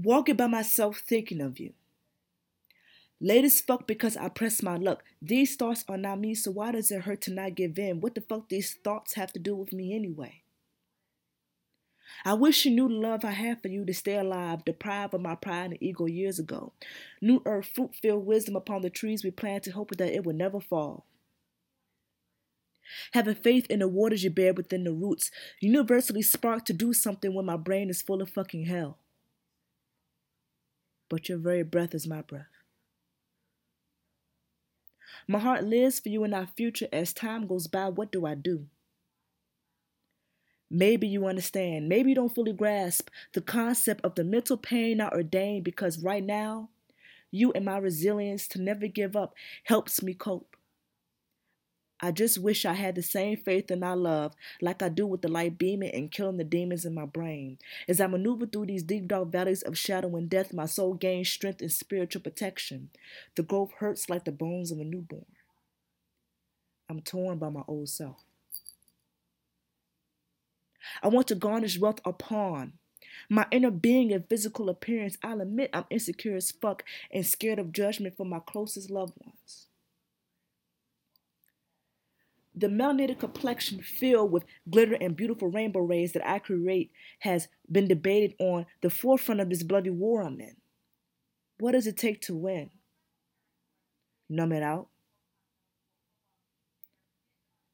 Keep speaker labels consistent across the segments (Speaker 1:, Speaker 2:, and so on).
Speaker 1: Walking by myself thinking of you. Late as fuck because I press my luck. These thoughts are not me, so why does it hurt to not give in? What the fuck these thoughts have to do with me anyway? I wish you knew the love I have for you to stay alive, deprived of my pride and ego years ago. New earth, fruit filled wisdom upon the trees we planted, hoping that it would never fall. Having faith in the waters you bear within the roots, universally sparked to do something when my brain is full of fucking hell. But your very breath is my breath. My heart lives for you in our future. As time goes by, what do I do? Maybe you understand. Maybe you don't fully grasp the concept of the mental pain I ordained because right now, you and my resilience to never give up helps me cope. I just wish I had the same faith in our love like I do with the light beaming and killing the demons in my brain. As I maneuver through these deep dark valleys of shadow and death, my soul gains strength and spiritual protection. The growth hurts like the bones of a newborn. I'm torn by my old self. I want to garnish wealth upon my inner being and physical appearance. I'll admit I'm insecure as fuck and scared of judgment from my closest loved ones the melanated complexion filled with glitter and beautiful rainbow rays that I create has been debated on the forefront of this bloody war I'm in. What does it take to win? Numb it out.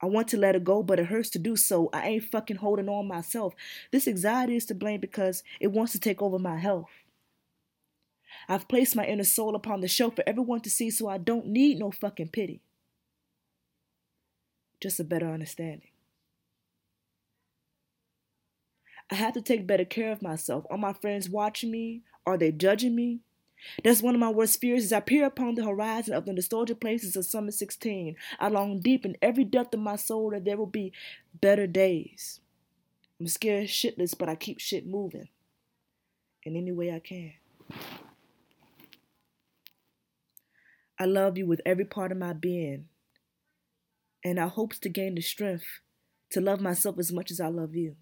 Speaker 1: I want to let it go, but it hurts to do so. I ain't fucking holding on myself. This anxiety is to blame because it wants to take over my health. I've placed my inner soul upon the shelf for everyone to see, so I don't need no fucking pity just a better understanding. I have to take better care of myself. Are my friends watching me? Are they judging me? That's one of my worst fears as I peer upon the horizon of the nostalgic places of summer 16. I long deep in every depth of my soul that there will be better days. I'm scared shitless, but I keep shit moving in any way I can. I love you with every part of my being and I hopes to gain the strength to love myself as much as I love you.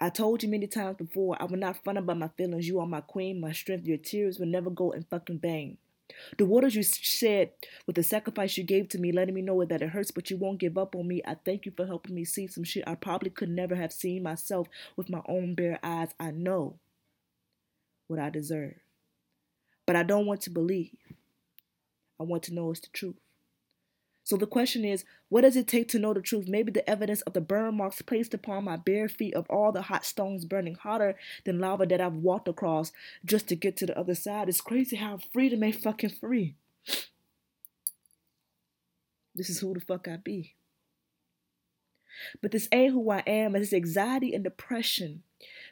Speaker 1: I told you many times before, I will not front about my feelings. You are my queen, my strength. Your tears will never go in fucking vain. The waters you shed with the sacrifice you gave to me, letting me know that it hurts, but you won't give up on me. I thank you for helping me see some shit I probably could never have seen myself with my own bare eyes. I know what I deserve. But I don't want to believe. I want to know it's the truth. So the question is, what does it take to know the truth? Maybe the evidence of the burn marks placed upon my bare feet of all the hot stones burning hotter than lava that I've walked across just to get to the other side. It's crazy how freedom ain't fucking free. This is who the fuck I be. But this ain't who I am, and this anxiety and depression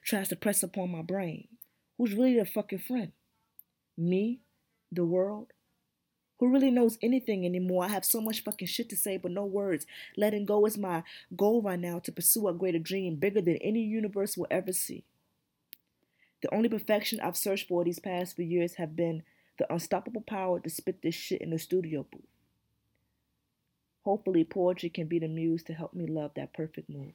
Speaker 1: tries to press upon my brain. Who's really the fucking friend? Me? The world? Who really knows anything anymore? I have so much fucking shit to say, but no words. Letting go is my goal right now to pursue a greater dream, bigger than any universe will ever see. The only perfection I've searched for these past few years have been the unstoppable power to spit this shit in the studio booth. Hopefully, poetry can be the muse to help me love that perfect mood.